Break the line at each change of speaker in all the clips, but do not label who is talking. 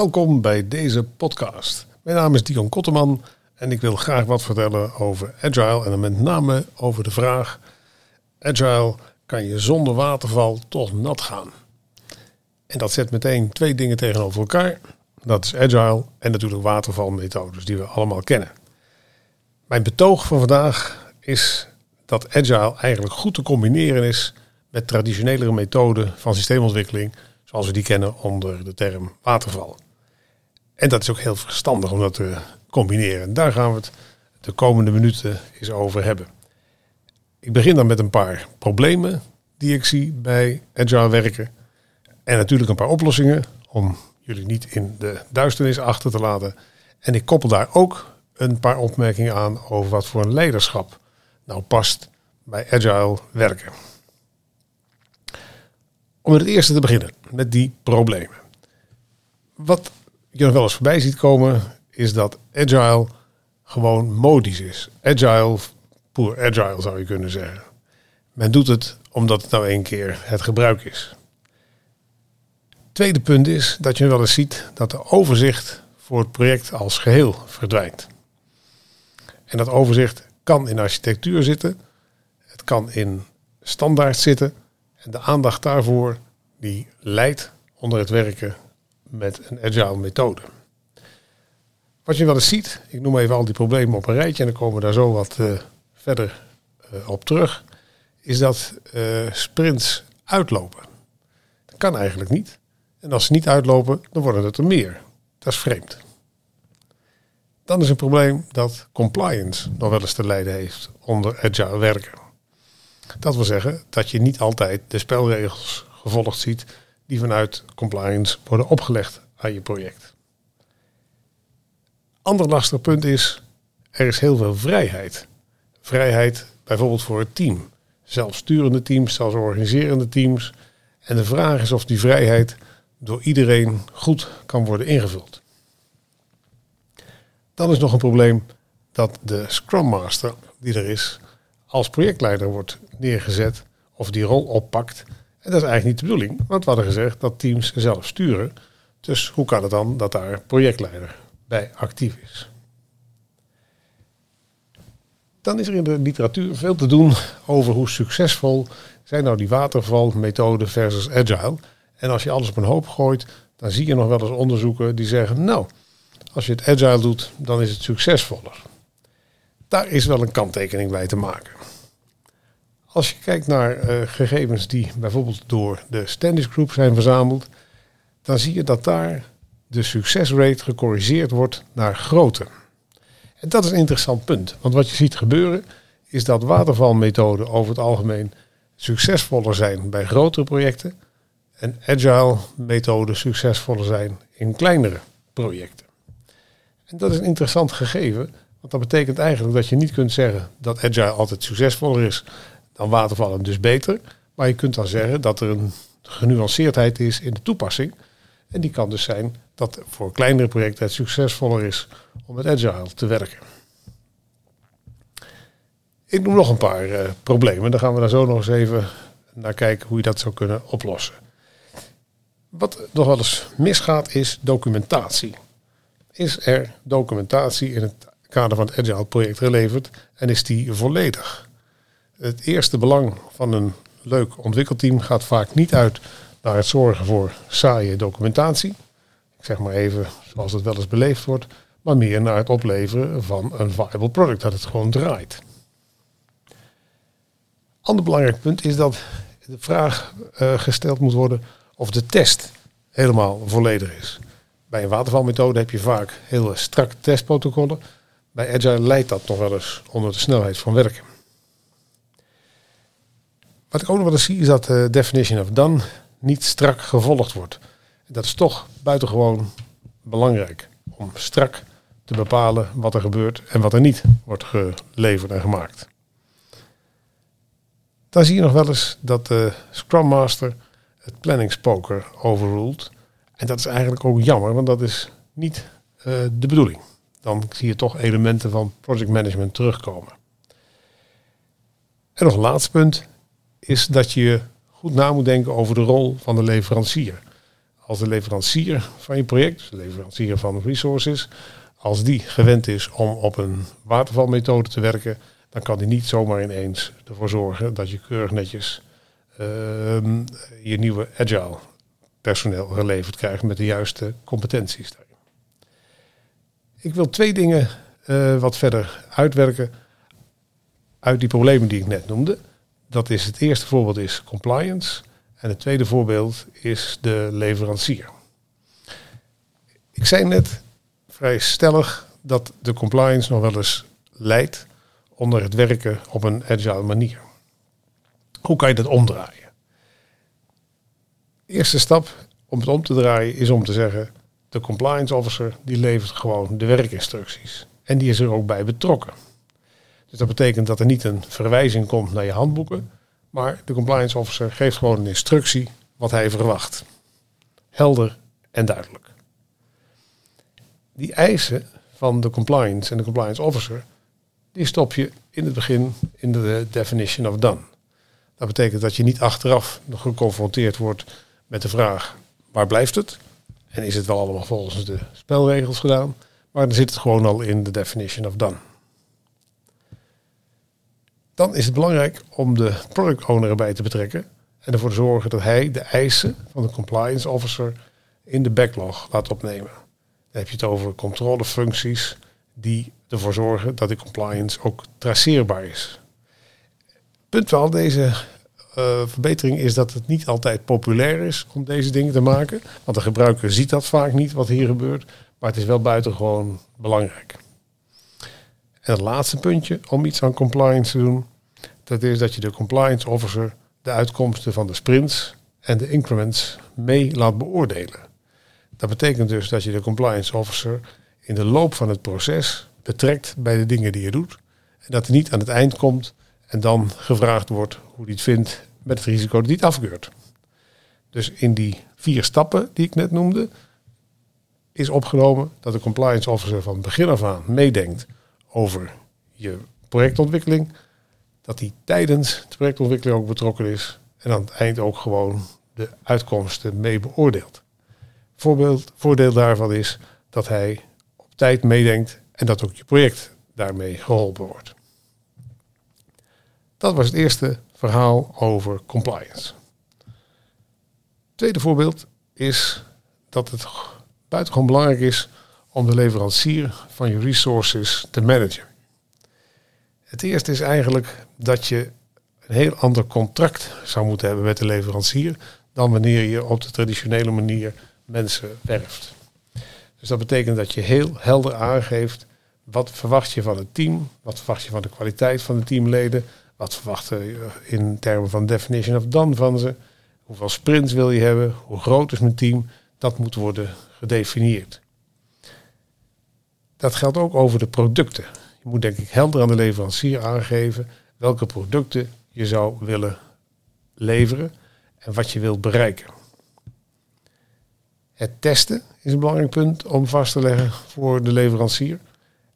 Welkom bij deze podcast. Mijn naam is Dion Kotteman en ik wil graag wat vertellen over Agile en dan met name over de vraag: Agile, kan je zonder waterval toch nat gaan? En dat zet meteen twee dingen tegenover elkaar. Dat is Agile en natuurlijk watervalmethodes die we allemaal kennen. Mijn betoog van vandaag is dat Agile eigenlijk goed te combineren is met traditionelere methoden van systeemontwikkeling, zoals we die kennen onder de term waterval. En dat is ook heel verstandig om dat te combineren. Daar gaan we het de komende minuten eens over hebben. Ik begin dan met een paar problemen die ik zie bij agile werken. En natuurlijk een paar oplossingen om jullie niet in de duisternis achter te laten. En ik koppel daar ook een paar opmerkingen aan over wat voor een leiderschap nou past bij agile werken. Om met het eerste te beginnen, met die problemen. Wat je nog wel eens voorbij ziet komen, is dat agile gewoon modisch is. Agile, poer agile zou je kunnen zeggen. Men doet het omdat het nou een keer het gebruik is. Tweede punt is dat je wel eens ziet dat de overzicht voor het project als geheel verdwijnt. En dat overzicht kan in architectuur zitten, het kan in standaard zitten en de aandacht daarvoor die leidt onder het werken met een agile methode. Wat je wel eens ziet, ik noem even al die problemen op een rijtje en dan komen we daar zo wat uh, verder uh, op terug, is dat uh, sprints uitlopen. Dat kan eigenlijk niet. En als ze niet uitlopen, dan worden het er meer. Dat is vreemd. Dan is een probleem dat compliance nog wel eens te lijden heeft onder agile werken. Dat wil zeggen dat je niet altijd de spelregels gevolgd ziet die vanuit compliance worden opgelegd aan je project. Ander lastig punt is, er is heel veel vrijheid. Vrijheid bijvoorbeeld voor het team. Zelfsturende teams, zelfs organiserende teams. En de vraag is of die vrijheid door iedereen goed kan worden ingevuld. Dan is nog een probleem dat de Scrum Master die er is, als projectleider wordt neergezet of die rol oppakt. En dat is eigenlijk niet de bedoeling, want we hadden gezegd dat teams zelf sturen. Dus hoe kan het dan dat daar projectleider bij actief is? Dan is er in de literatuur veel te doen over hoe succesvol zijn nou die watervalmethode versus agile. En als je alles op een hoop gooit, dan zie je nog wel eens onderzoeken die zeggen, nou, als je het agile doet, dan is het succesvoller. Daar is wel een kanttekening bij te maken. Als je kijkt naar uh, gegevens die bijvoorbeeld door de Standish Group zijn verzameld, dan zie je dat daar de succesrate gecorrigeerd wordt naar grootte. En dat is een interessant punt, want wat je ziet gebeuren is dat watervalmethoden over het algemeen succesvoller zijn bij grotere projecten en agile methoden succesvoller zijn in kleinere projecten. En dat is een interessant gegeven, want dat betekent eigenlijk dat je niet kunt zeggen dat agile altijd succesvoller is dan watervallen dus beter. Maar je kunt dan zeggen dat er een genuanceerdheid is in de toepassing. En die kan dus zijn dat voor kleinere projecten het succesvoller is om met agile te werken. Ik noem nog een paar uh, problemen. Dan gaan we daar zo nog eens even naar kijken hoe je dat zou kunnen oplossen. Wat nog wel eens misgaat is documentatie. Is er documentatie in het kader van het Agile project geleverd en is die volledig? Het eerste belang van een leuk ontwikkelteam gaat vaak niet uit naar het zorgen voor saaie documentatie. Ik zeg maar even zoals het wel eens beleefd wordt, maar meer naar het opleveren van een viable product, dat het gewoon draait. Ander belangrijk punt is dat de vraag uh, gesteld moet worden of de test helemaal volledig is. Bij een watervalmethode heb je vaak hele strakke testprotocollen. Bij Agile leidt dat nog wel eens onder de snelheid van werken. Wat ik ook nog wel eens zie is dat de definition of done niet strak gevolgd wordt. Dat is toch buitengewoon belangrijk om strak te bepalen wat er gebeurt en wat er niet wordt geleverd en gemaakt. Dan zie je nog wel eens dat de Scrum Master het planningspoker overruled. En dat is eigenlijk ook jammer, want dat is niet uh, de bedoeling. Dan zie je toch elementen van project management terugkomen. En nog een laatste punt is dat je goed na moet denken over de rol van de leverancier. als de leverancier van je project, dus de leverancier van resources, als die gewend is om op een watervalmethode te werken, dan kan die niet zomaar ineens ervoor zorgen dat je keurig netjes ehm, je nieuwe agile personeel geleverd krijgt met de juiste competenties daarin. Ik wil twee dingen uh, wat verder uitwerken uit die problemen die ik net noemde. Dat is het eerste voorbeeld is compliance en het tweede voorbeeld is de leverancier. Ik zei net vrij stellig dat de compliance nog wel eens leidt onder het werken op een agile manier. Hoe kan je dat omdraaien? De eerste stap om het om te draaien is om te zeggen, de compliance officer die levert gewoon de werkinstructies. En die is er ook bij betrokken. Dus dat betekent dat er niet een verwijzing komt naar je handboeken, maar de compliance officer geeft gewoon een instructie wat hij verwacht. Helder en duidelijk. Die eisen van de compliance en de compliance officer, die stop je in het begin in de definition of done. Dat betekent dat je niet achteraf nog geconfronteerd wordt met de vraag waar blijft het? En is het wel allemaal volgens de spelregels gedaan? Maar dan zit het gewoon al in de definition of done. Dan is het belangrijk om de product owner erbij te betrekken en ervoor te zorgen dat hij de eisen van de compliance officer in de backlog laat opnemen. Dan heb je het over controlefuncties die ervoor zorgen dat de compliance ook traceerbaar is. Punt wel, deze uh, verbetering is dat het niet altijd populair is om deze dingen te maken. Want de gebruiker ziet dat vaak niet wat hier gebeurt. Maar het is wel buitengewoon belangrijk. En het laatste puntje om iets aan compliance te doen, dat is dat je de compliance officer de uitkomsten van de sprints en de increments mee laat beoordelen. Dat betekent dus dat je de compliance officer in de loop van het proces betrekt bij de dingen die je doet. En dat hij niet aan het eind komt en dan gevraagd wordt hoe hij het vindt met het risico dat hij het afkeurt. Dus in die vier stappen die ik net noemde, is opgenomen dat de compliance officer van begin af aan meedenkt over je projectontwikkeling. Dat hij tijdens de projectontwikkeling ook betrokken is. En aan het eind ook gewoon de uitkomsten mee beoordeelt. Voorbeeld, voordeel daarvan is dat hij op tijd meedenkt en dat ook je project daarmee geholpen wordt. Dat was het eerste verhaal over compliance. tweede voorbeeld is dat het buitengewoon belangrijk is om de leverancier van je resources te managen. Het eerste is eigenlijk dat je een heel ander contract zou moeten hebben met de leverancier dan wanneer je op de traditionele manier mensen werft. Dus dat betekent dat je heel helder aangeeft wat verwacht je van het team, wat verwacht je van de kwaliteit van de teamleden, wat verwachten je in termen van definition of done van ze, hoeveel sprints wil je hebben, hoe groot is mijn team, dat moet worden gedefinieerd. Dat geldt ook over de producten. Je moet denk ik helder aan de leverancier aangeven welke producten je zou willen leveren en wat je wilt bereiken. Het testen is een belangrijk punt om vast te leggen voor de leverancier.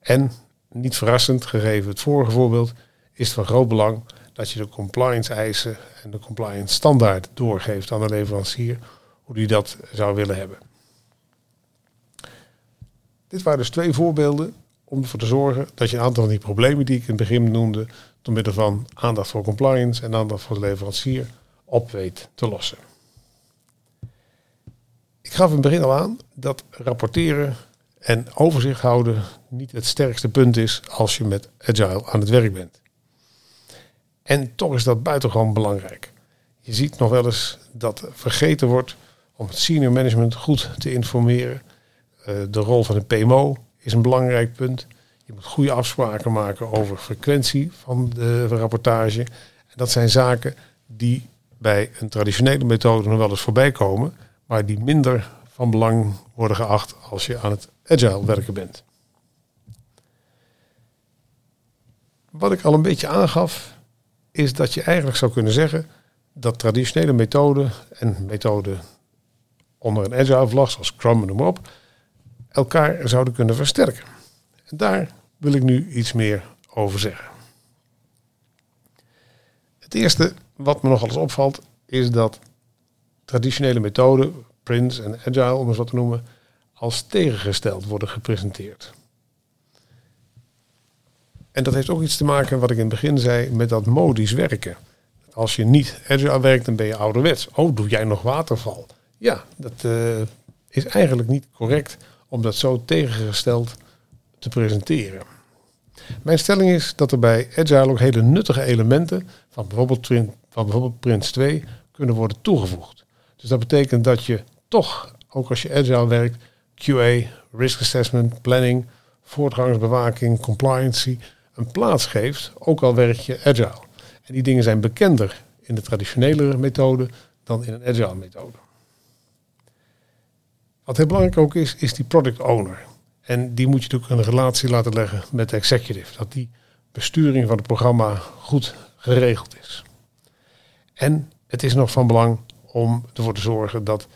En niet verrassend, gegeven het vorige voorbeeld, is het van groot belang dat je de compliance eisen en de compliance standaard doorgeeft aan de leverancier hoe die dat zou willen hebben. Dit waren dus twee voorbeelden om ervoor te zorgen dat je een aantal van die problemen die ik in het begin noemde, door middel van aandacht voor compliance en aandacht voor de leverancier, op weet te lossen. Ik gaf in het begin al aan dat rapporteren en overzicht houden niet het sterkste punt is als je met agile aan het werk bent. En toch is dat buitengewoon belangrijk. Je ziet nog wel eens dat vergeten wordt om het senior management goed te informeren de rol van de PMO is een belangrijk punt. Je moet goede afspraken maken over frequentie van de rapportage. En dat zijn zaken die bij een traditionele methode nog wel eens voorbij komen, maar die minder van belang worden geacht als je aan het agile werken bent. Wat ik al een beetje aangaf, is dat je eigenlijk zou kunnen zeggen dat traditionele methoden en methoden onder een agile vlag, zoals Scrum en noem maar op, elkaar zouden kunnen versterken. En daar wil ik nu iets meer over zeggen. Het eerste wat me nogal eens opvalt is dat traditionele methoden Prince en Agile, om eens wat te noemen, als tegengesteld worden gepresenteerd. En dat heeft ook iets te maken, wat ik in het begin zei, met dat modisch werken. Als je niet agile werkt, dan ben je ouderwets. Oh, doe jij nog waterval? Ja, dat uh, is eigenlijk niet correct om dat zo tegengesteld te presenteren. Mijn stelling is dat er bij agile ook hele nuttige elementen van bijvoorbeeld, van bijvoorbeeld Prince 2 kunnen worden toegevoegd. Dus dat betekent dat je toch, ook als je agile werkt, QA, risk assessment, planning, voortgangsbewaking, compliancy, een plaats geeft, ook al werk je agile. En die dingen zijn bekender in de traditionele methode dan in een agile methode. Wat heel belangrijk ook is, is die product owner. En die moet je natuurlijk een relatie laten leggen met de executive. Dat die besturing van het programma goed geregeld is. En het is nog van belang om ervoor te zorgen dat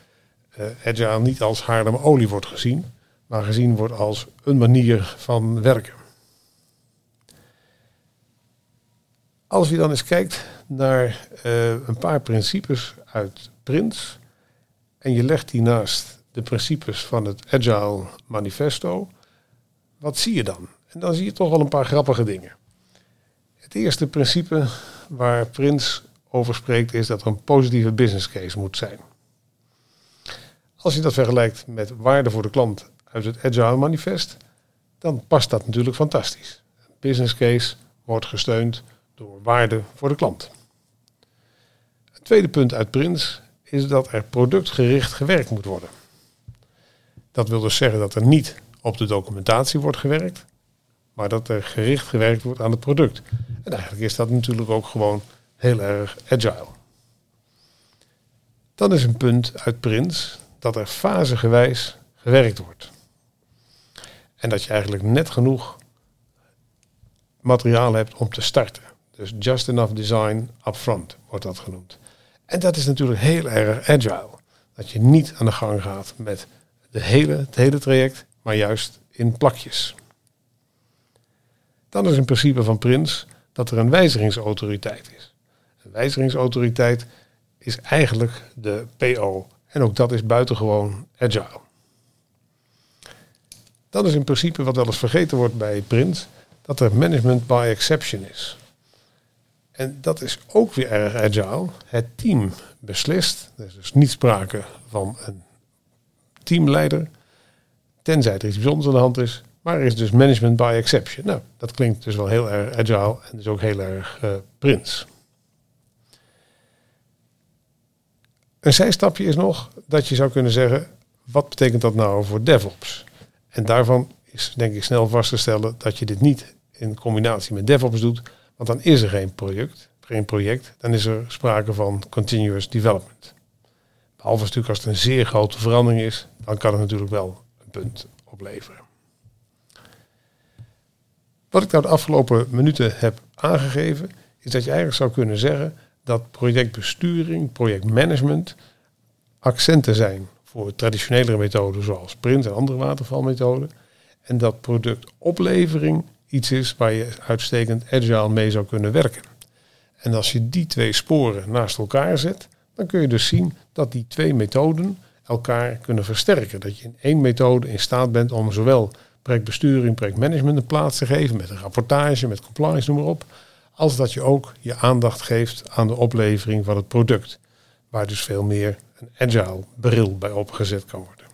uh, agile niet als haarlem olie wordt gezien, maar gezien wordt als een manier van werken. Als je dan eens kijkt naar uh, een paar principes uit Prins en je legt die naast de principes van het Agile Manifesto, wat zie je dan? En dan zie je toch wel een paar grappige dingen. Het eerste principe waar Prins over spreekt is dat er een positieve business case moet zijn. Als je dat vergelijkt met waarde voor de klant uit het Agile Manifest, dan past dat natuurlijk fantastisch. Een business case wordt gesteund door waarde voor de klant. Het tweede punt uit Prins is dat er productgericht gewerkt moet worden. Dat wil dus zeggen dat er niet op de documentatie wordt gewerkt, maar dat er gericht gewerkt wordt aan het product. En eigenlijk is dat natuurlijk ook gewoon heel erg agile. Dan is een punt uit Prins dat er fasegewijs gewerkt wordt. En dat je eigenlijk net genoeg materiaal hebt om te starten. Dus just enough design upfront wordt dat genoemd. En dat is natuurlijk heel erg agile. Dat je niet aan de gang gaat met hele, het hele traject, maar juist in plakjes. Dan is een principe van Prins dat er een wijzigingsautoriteit is. Een wijzigingsautoriteit is eigenlijk de PO. En ook dat is buitengewoon agile. Dan is in principe wat wel eens vergeten wordt bij Prins, dat er management by exception is. En dat is ook weer erg agile. Het team beslist. Er is dus niet sprake van een teamleider. Tenzij er iets bijzonders aan de hand is. Maar er is dus management by exception. Nou, dat klinkt dus wel heel erg agile en dus ook heel erg uh, prins. Een zijstapje is nog dat je zou kunnen zeggen, wat betekent dat nou voor DevOps? En daarvan is denk ik snel vast te stellen dat je dit niet in combinatie met DevOps doet, want dan is er geen project, geen project, dan is er sprake van continuous development. Behalve natuurlijk als het een zeer grote verandering is, dan kan het natuurlijk wel een punt opleveren. Wat ik nou de afgelopen minuten heb aangegeven, is dat je eigenlijk zou kunnen zeggen dat projectbesturing, projectmanagement accenten zijn voor traditionele methoden zoals print en andere watervalmethoden. En dat productoplevering iets is waar je uitstekend agile mee zou kunnen werken. En als je die twee sporen naast elkaar zet, dan kun je dus zien dat die twee methoden elkaar kunnen versterken. Dat je in één methode in staat bent om zowel projectbesturing, projectmanagement een plaats te geven met een rapportage, met compliance, noem maar op, als dat je ook je aandacht geeft aan de oplevering van het product, waar dus veel meer een agile bril bij opgezet kan worden.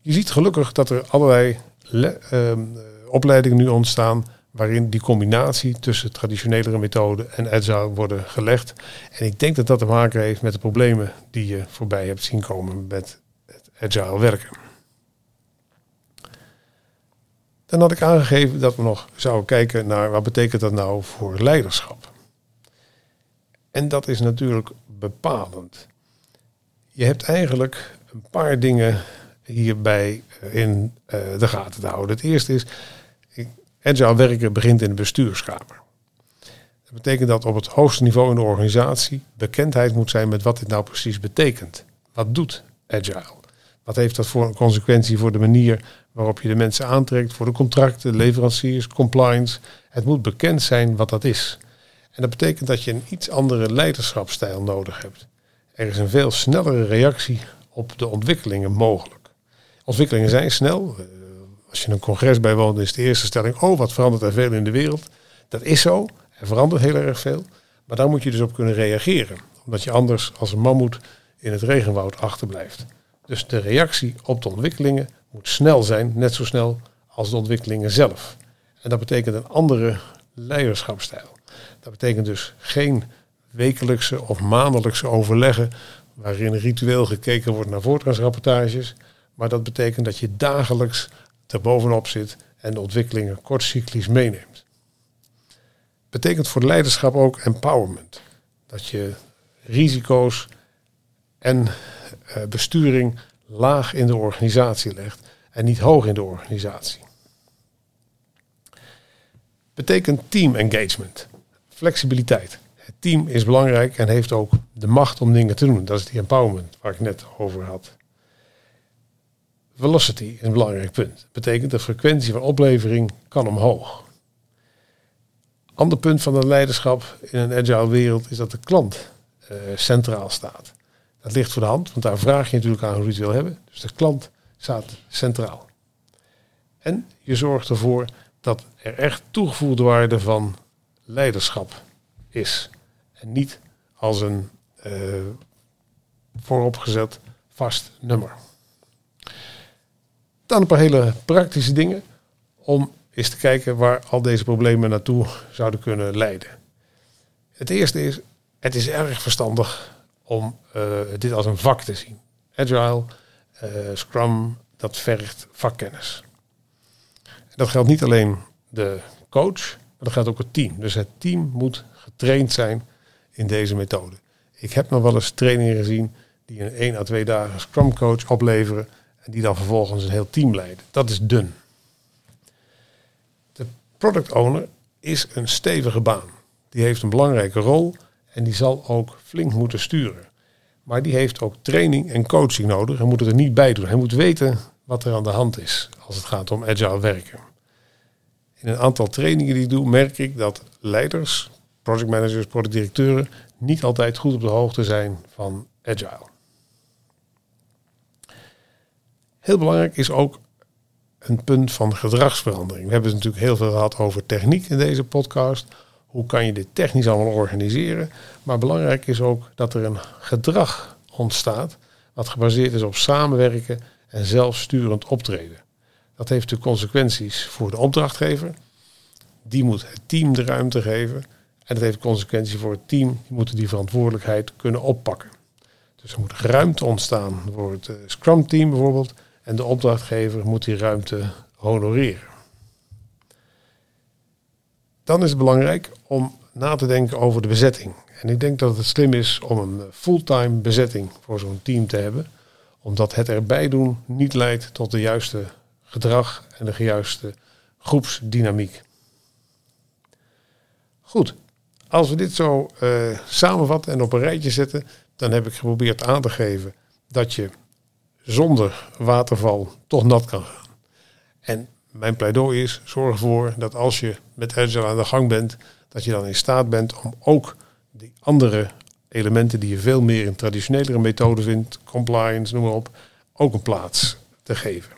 Je ziet gelukkig dat er allerlei uh, opleidingen nu ontstaan waarin die combinatie tussen traditionele methoden en agile worden gelegd. En ik denk dat dat te maken heeft met de problemen die je voorbij hebt zien komen met het agile werken. Dan had ik aangegeven dat we nog zouden kijken naar wat betekent dat nou voor leiderschap. En dat is natuurlijk bepalend. Je hebt eigenlijk een paar dingen hierbij in uh, de gaten te houden. Het eerste is, agile werken begint in de bestuurskamer. Dat betekent dat op het hoogste niveau in de organisatie bekendheid moet zijn met wat dit nou precies betekent. Wat doet agile? Wat heeft dat voor een consequentie voor de manier waarop je de mensen aantrekt, voor de contracten, leveranciers, compliance? Het moet bekend zijn wat dat is. En dat betekent dat je een iets andere leiderschapsstijl nodig hebt. Er is een veel snellere reactie op de ontwikkelingen mogelijk. Ontwikkelingen zijn snel. Als je een congres bijwoont, is de eerste stelling: Oh, wat verandert er veel in de wereld? Dat is zo. Er verandert heel erg veel. Maar daar moet je dus op kunnen reageren. Omdat je anders als een mammoet in het regenwoud achterblijft. Dus de reactie op de ontwikkelingen moet snel zijn, net zo snel als de ontwikkelingen zelf. En dat betekent een andere leiderschapstijl. Dat betekent dus geen wekelijkse of maandelijkse overleggen waarin ritueel gekeken wordt naar voortgangsrapportages. Maar dat betekent dat je dagelijks bovenop zit en de ontwikkelingen kortcyclisch meeneemt. Betekent voor leiderschap ook empowerment. Dat je risico's en eh, besturing laag in de organisatie legt en niet hoog in de organisatie. Betekent team engagement, flexibiliteit. Het team is belangrijk en heeft ook de macht om dingen te doen. Dat is die empowerment waar ik net over had. Velocity is een belangrijk punt. betekent de frequentie van oplevering kan omhoog. Ander punt van het leiderschap in een agile wereld is dat de klant uh, centraal staat. Dat ligt voor de hand, want daar vraag je natuurlijk aan hoe je het wil hebben. Dus de klant staat centraal. En je zorgt ervoor dat er echt toegevoegde waarde van leiderschap is. En niet als een uh, vooropgezet vast nummer. Dan een paar hele praktische dingen om eens te kijken waar al deze problemen naartoe zouden kunnen leiden. Het eerste is, het is erg verstandig om uh, dit als een vak te zien. Agile, uh, Scrum, dat vergt vakkennis. En dat geldt niet alleen de coach, maar dat geldt ook het team. Dus het team moet getraind zijn in deze methode. Ik heb nog wel eens trainingen gezien die in één à twee dagen Scrum coach opleveren en die dan vervolgens een heel team leiden. Dat is dun. De product owner is een stevige baan. Die heeft een belangrijke rol en die zal ook flink moeten sturen. Maar die heeft ook training en coaching nodig. Hij moet er niet bij doen. Hij moet weten wat er aan de hand is als het gaat om agile werken. In een aantal trainingen die ik doe, merk ik dat leiders, projectmanagers, productdirecteuren niet altijd goed op de hoogte zijn van agile. Heel belangrijk is ook een punt van gedragsverandering. We hebben het natuurlijk heel veel gehad over techniek in deze podcast. Hoe kan je dit technisch allemaal organiseren? Maar belangrijk is ook dat er een gedrag ontstaat wat gebaseerd is op samenwerken en zelfsturend optreden. Dat heeft de consequenties voor de opdrachtgever. Die moet het team de ruimte geven. En dat heeft consequenties voor het team. Die moeten die verantwoordelijkheid kunnen oppakken. Dus er moet ruimte ontstaan voor het eh, Scrum team bijvoorbeeld. En de opdrachtgever moet die ruimte honoreren. Dan is het belangrijk om na te denken over de bezetting. En ik denk dat het slim is om een fulltime bezetting voor zo'n team te hebben. Omdat het erbij doen niet leidt tot de juiste gedrag en de juiste groepsdynamiek. Goed, als we dit zo uh, samenvatten en op een rijtje zetten, dan heb ik geprobeerd aan te geven dat je zonder waterval toch nat kan gaan. En mijn pleidooi is, zorg ervoor dat als je met Agile aan de gang bent, dat je dan in staat bent om ook die andere elementen die je veel meer in traditionelere methoden vindt, compliance, noem maar op, ook een plaats te geven.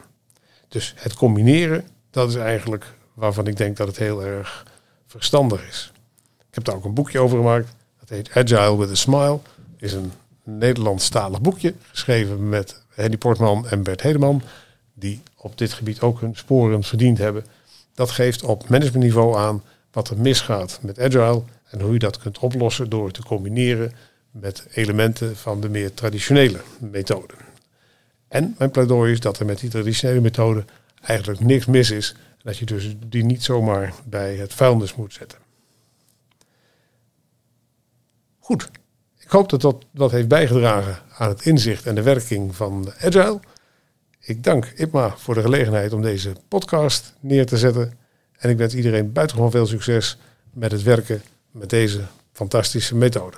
Dus het combineren, dat is eigenlijk waarvan ik denk dat het heel erg verstandig is. Ik heb daar ook een boekje over gemaakt. Dat heet Agile with a Smile. Is een Nederlandstalig boekje, geschreven met Henny Portman en Bert Hedeman, die op dit gebied ook hun sporen verdiend hebben. Dat geeft op managementniveau aan wat er misgaat met Agile en hoe je dat kunt oplossen door te combineren met elementen van de meer traditionele methoden. En mijn pleidooi is dat er met die traditionele methode eigenlijk niks mis is. Dat je dus die niet zomaar bij het vuilnis moet zetten. Goed, ik hoop dat dat wat heeft bijgedragen aan het inzicht en de werking van Agile. Ik dank IPMA voor de gelegenheid om deze podcast neer te zetten. En ik wens iedereen buitengewoon veel succes met het werken met deze fantastische methode.